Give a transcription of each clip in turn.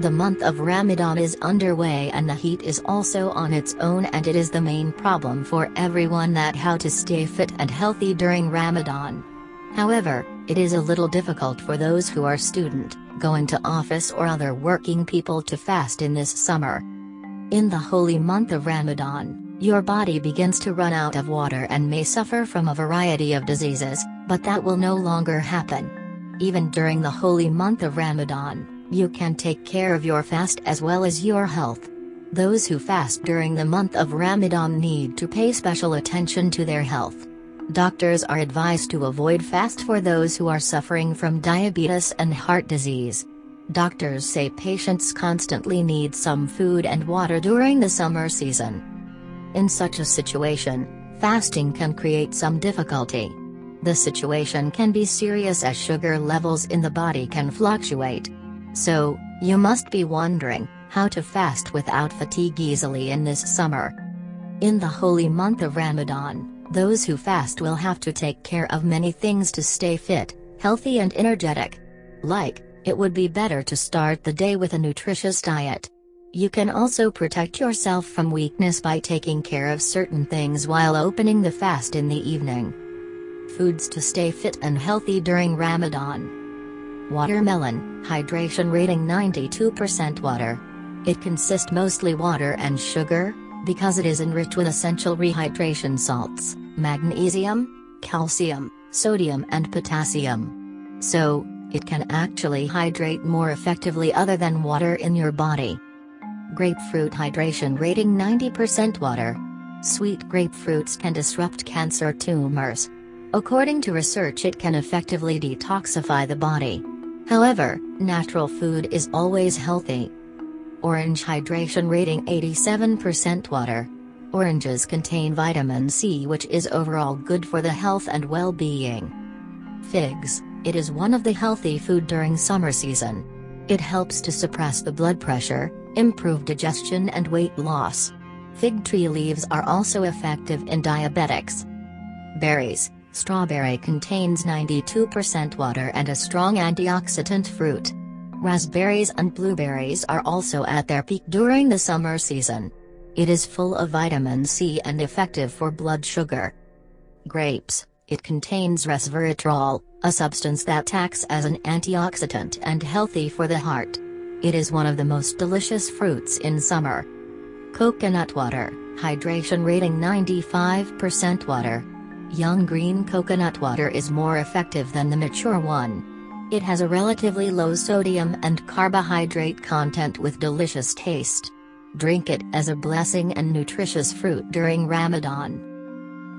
The month of Ramadan is underway and the heat is also on its own and it is the main problem for everyone that how to stay fit and healthy during Ramadan. However, it is a little difficult for those who are student, going to office or other working people to fast in this summer. In the holy month of Ramadan, your body begins to run out of water and may suffer from a variety of diseases, but that will no longer happen. Even during the holy month of Ramadan, you can take care of your fast as well as your health. Those who fast during the month of Ramadan need to pay special attention to their health. Doctors are advised to avoid fast for those who are suffering from diabetes and heart disease. Doctors say patients constantly need some food and water during the summer season. In such a situation, fasting can create some difficulty. The situation can be serious as sugar levels in the body can fluctuate. So, you must be wondering, how to fast without fatigue easily in this summer. In the holy month of Ramadan, those who fast will have to take care of many things to stay fit, healthy and energetic. Like, it would be better to start the day with a nutritious diet. You can also protect yourself from weakness by taking care of certain things while opening the fast in the evening. Foods to stay fit and healthy during Ramadan. Watermelon, hydration rating 92% water. It consists mostly water and sugar, because it is enriched with essential rehydration salts, magnesium, calcium, sodium and potassium. So, it can actually hydrate more effectively other than water in your body. Grapefruit hydration rating 90% water. Sweet grapefruits can disrupt cancer tumors. According to research it can effectively detoxify the body. However, natural food is always healthy. Orange hydration rating 87% water. Oranges contain vitamin C which is overall good for the health and well-being. Figs, it is one of the healthy food during summer season. It helps to suppress the blood pressure, improve digestion and weight loss. Fig tree leaves are also effective in diabetics. Berries, Strawberry contains 92% water and a strong antioxidant fruit. Raspberries and blueberries are also at their peak during the summer season. It is full of vitamin C and effective for blood sugar. Grapes, it contains resveratrol, a substance that acts as an antioxidant and healthy for the heart. It is one of the most delicious fruits in summer. Coconut water, hydration rating 95% water. Young green coconut water is more effective than the mature one. It has a relatively low sodium and carbohydrate content with delicious taste. Drink it as a blessing and nutritious fruit during Ramadan.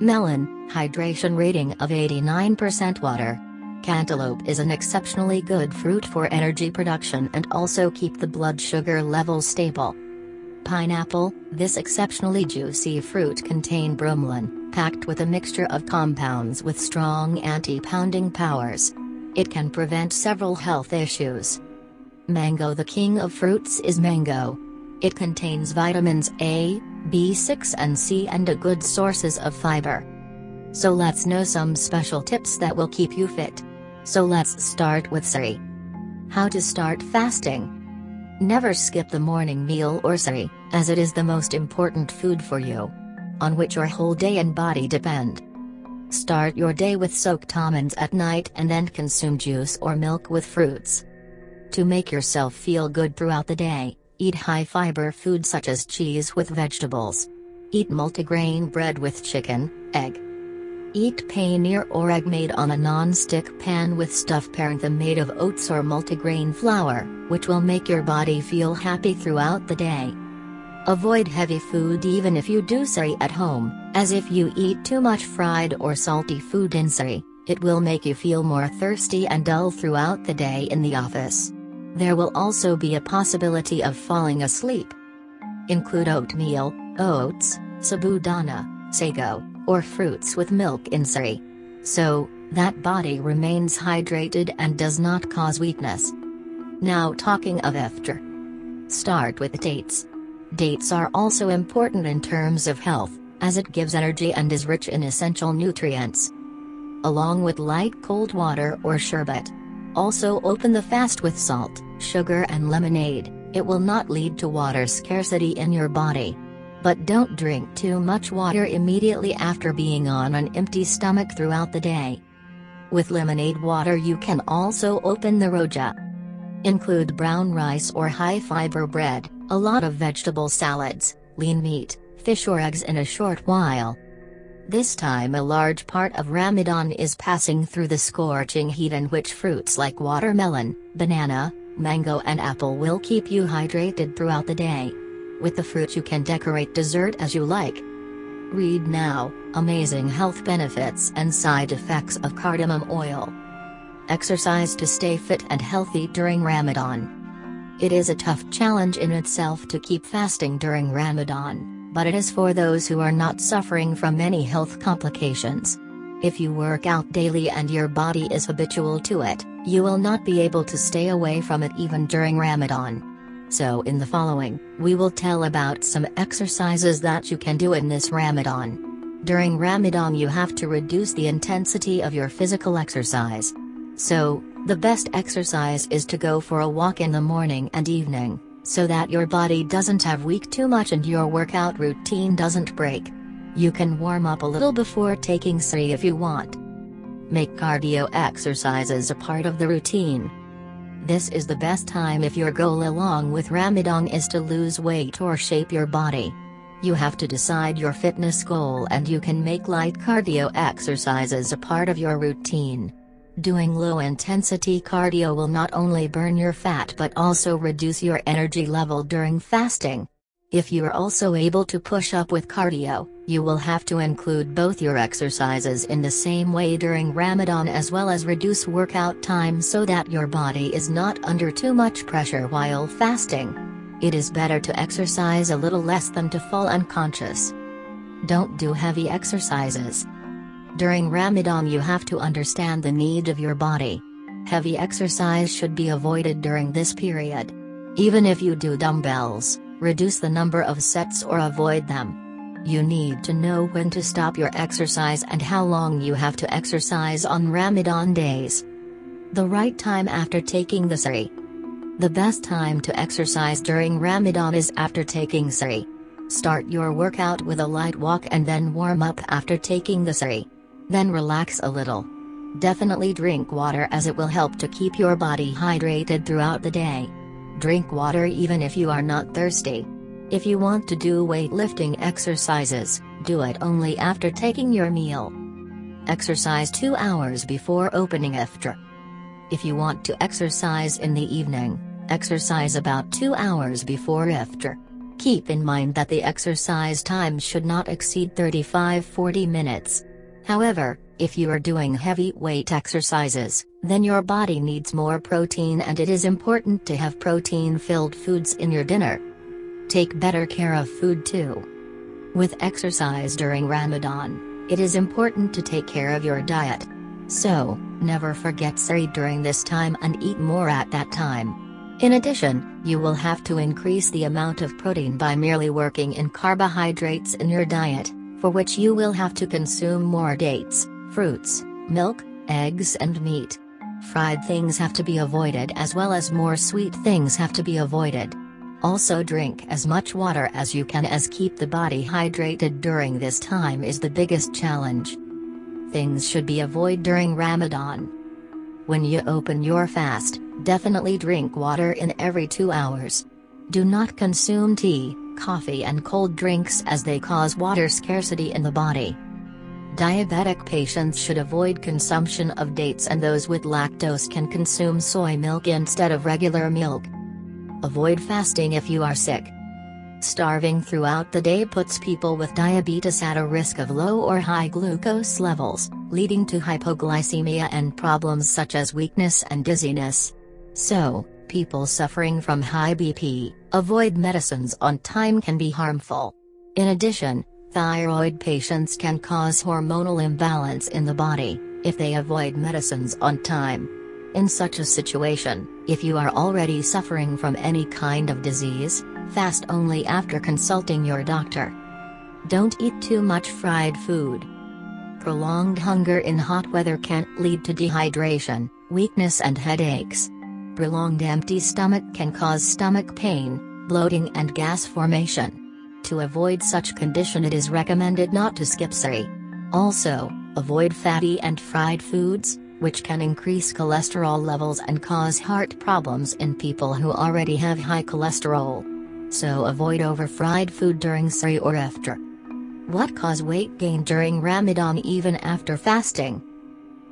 Melon, hydration rating of 89% water. Cantaloupe is an exceptionally good fruit for energy production and also keep the blood sugar level stable. Pineapple, this exceptionally juicy fruit contain bromelain, packed with a mixture of compounds with strong anti-pounding powers. It can prevent several health issues. Mango The king of fruits is mango. It contains vitamins A, B6 and C and a good sources of fiber. So let's know some special tips that will keep you fit. So let's start with Sari. How to start fasting. Never skip the morning meal or Sari, as it is the most important food for you on which your whole day and body depend. Start your day with soaked almonds at night and then consume juice or milk with fruits. To make yourself feel good throughout the day, eat high fiber food such as cheese with vegetables. Eat multigrain bread with chicken, egg. Eat paneer or egg made on a non-stick pan with stuffed paratha made of oats or multigrain flour, which will make your body feel happy throughout the day. Avoid heavy food even if you do Sari at home, as if you eat too much fried or salty food in Sari, it will make you feel more thirsty and dull throughout the day in the office. There will also be a possibility of falling asleep. Include oatmeal, oats, sabudana, sago, or fruits with milk in Sari. So, that body remains hydrated and does not cause weakness. Now talking of iftar. Start with dates. Dates are also important in terms of health, as it gives energy and is rich in essential nutrients. Along with light cold water or sherbet. Also open the fast with salt, sugar and lemonade, It will not lead to water scarcity in your body. But don't drink too much water immediately after being on an empty stomach throughout the day. With lemonade water you can also open the roja. Include brown rice or high fiber bread, a lot of vegetable salads, lean meat, fish or eggs in a short while. This time a large part of Ramadan is passing through the scorching heat in which fruits like watermelon, banana, mango and apple will keep you hydrated throughout the day. With the fruit you can decorate dessert as you like. Read now, Amazing Health Benefits and Side Effects of Cardamom Oil. Exercise to stay fit and healthy during Ramadan. It is a tough challenge in itself to keep fasting during Ramadan, but it is for those who are not suffering from any health complications. If you work out daily and your body is habitual to it, you will not be able to stay away from it even during Ramadan. So in the following, we will tell about some exercises that you can do in this Ramadan. During Ramadan you have to reduce the intensity of your physical exercise. So, the best exercise is to go for a walk in the morning and evening, so that your body doesn't have weak too much and your workout routine doesn't break. You can warm up a little before taking Sri if you want. Make cardio exercises a part of the routine. This is the best time if your goal along with Ramadan is to lose weight or shape your body. You have to decide your fitness goal and you can make light cardio exercises a part of your routine. Doing low intensity cardio will not only burn your fat but also reduce your energy level during fasting. If you're also able to push up with cardio, you will have to include both your exercises in the same way during Ramadan as well as reduce workout time so that your body is not under too much pressure while fasting. It is better to exercise a little less than to fall unconscious. Don't do heavy exercises. During Ramadan you have to understand the need of your body. Heavy exercise should be avoided during this period. Even if you do dumbbells, reduce the number of sets or avoid them. You need to know when to stop your exercise and how long you have to exercise on Ramadan days. The right time after taking the Sari. The best time to exercise during Ramadan is after taking Sari. Start your workout with a light walk and then warm up after taking the Sari. Then relax a little. Definitely drink water as it will help to keep your body hydrated throughout the day. Drink water even if you are not thirsty. If you want to do weightlifting exercises, do it only after taking your meal. Exercise 2 hours before opening iftar. If you want to exercise in the evening, exercise about 2 hours before iftar. Keep in mind that the exercise time should not exceed 35-40 minutes. However, if you are doing heavy weight exercises, then your body needs more protein and it is important to have protein-filled foods in your dinner. Take better care of food too. With exercise during Ramadan, it is important to take care of your diet. So, never forget Sari during this time and eat more at that time. In addition, you will have to increase the amount of protein by merely working in carbohydrates in your diet for which you will have to consume more dates, fruits, milk, eggs and meat. Fried things have to be avoided as well as more sweet things have to be avoided. Also drink as much water as you can as keep the body hydrated during this time is the biggest challenge. Things should be avoided during Ramadan. When you open your fast, definitely drink water in every 2 hours. Do not consume tea, coffee and cold drinks as they cause water scarcity in the body. Diabetic patients should avoid consumption of dates and those with lactose can consume soy milk instead of regular milk. Avoid fasting if you are sick. Starving throughout the day puts people with diabetes at a risk of low or high glucose levels, leading to hypoglycemia and problems such as weakness and dizziness. So, people suffering from high BP, avoid medicines on time can be harmful. In addition, thyroid patients can cause hormonal imbalance in the body, if they avoid medicines on time. In such a situation, if you are already suffering from any kind of disease, fast only after consulting your doctor. Don't eat too much fried food. Prolonged hunger in hot weather can lead to dehydration, weakness and headaches. Prolonged empty stomach can cause stomach pain, bloating and gas formation. To avoid such condition it is recommended not to skip sari. Also, avoid fatty and fried foods, which can increase cholesterol levels and cause heart problems in people who already have high cholesterol. So avoid over-fried food during sari or after. What cause weight gain during Ramadan even after fasting?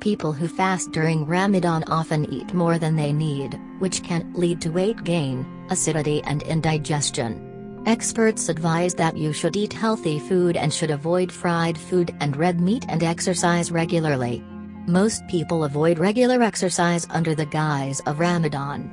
People who fast during Ramadan often eat more than they need, which can lead to weight gain, acidity and indigestion. Experts advise that you should eat healthy food and should avoid fried food and red meat and exercise regularly. Most people avoid regular exercise under the guise of Ramadan.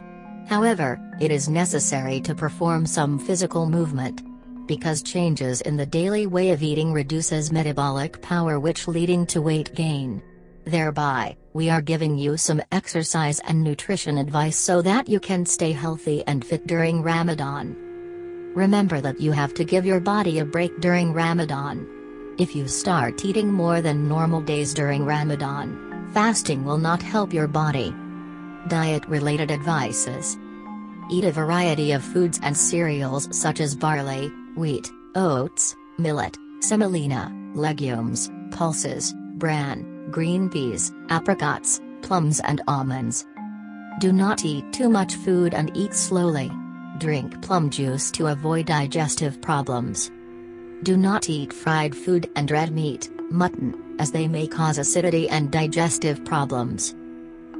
However, it is necessary to perform some physical movement. Because changes in the daily way of eating reduces metabolic power which leading to weight gain. Thereby, we are giving you some exercise and nutrition advice so that you can stay healthy and fit during Ramadan. Remember that you have to give your body a break during Ramadan. If you start eating more than normal days during Ramadan, fasting will not help your body. Diet related advices Eat a variety of foods and cereals such as barley, wheat, oats, millet, semolina, legumes, pulses, bran, green peas, apricots, plums, and almonds. Do not eat too much food and eat slowly. Drink plum juice to avoid digestive problems. Do not eat fried food and red meat, mutton, as they may cause acidity and digestive problems.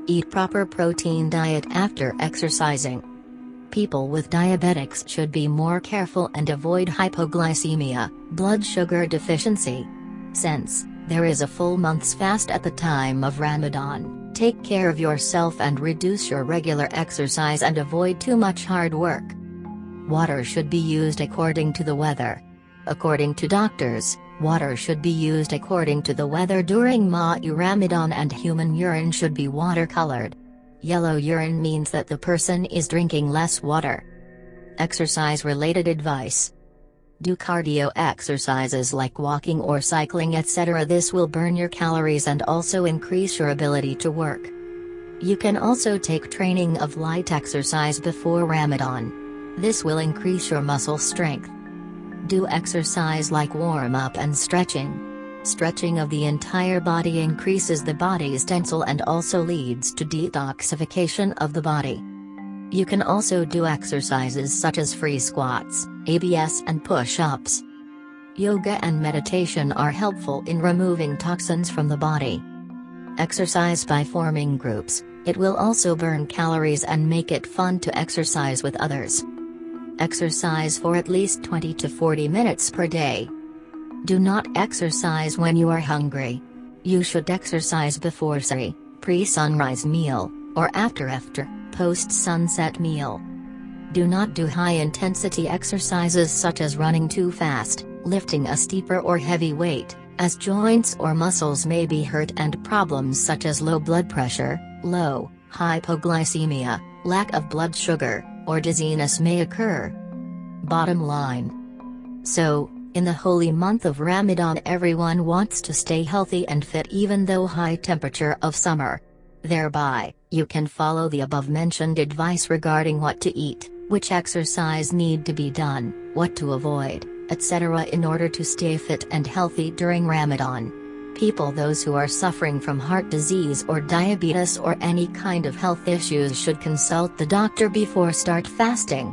Eat proper protein diet after exercising. People with diabetics should be more careful and avoid hypoglycemia, blood sugar deficiency. Since there is a full month's fast at the time of Ramadan. Take care of yourself and reduce your regular exercise and avoid too much hard work. Water should be used according to the weather. According to doctors, water should be used according to the weather during Ma'i Ramadan and human urine should be water-colored. Yellow urine means that the person is drinking less water. Exercise-related advice do cardio exercises like walking or cycling etc. This will burn your calories and also increase your ability to work. You can also take training of light exercise before Ramadan. This will increase your muscle strength. Do exercise like warm up and stretching. Stretching of the entire body increases the body's tensile and also leads to detoxification of the body. You can also do exercises such as free squats, ABS and push-ups. Yoga and meditation are helpful in removing toxins from the body. Exercise by forming groups, it will also burn calories and make it fun to exercise with others. Exercise for at least 20 to 40 minutes per day. Do not exercise when you are hungry. You should exercise before sari, pre-sunrise meal, or after after post-sunset meal. Do not do high-intensity exercises such as running too fast, lifting a steeper or heavy weight, as joints or muscles may be hurt and problems such as low blood pressure, low, hypoglycemia, lack of blood sugar, or dizziness may occur. Bottom line. So, in the holy month of Ramadan everyone wants to stay healthy and fit even though high temperature of summer. Thereby, you can follow the above mentioned advice regarding what to eat, which exercise need to be done, what to avoid, etc. in order to stay fit and healthy during Ramadan. People those who are suffering from heart disease or diabetes or any kind of health issues should consult the doctor before start fasting.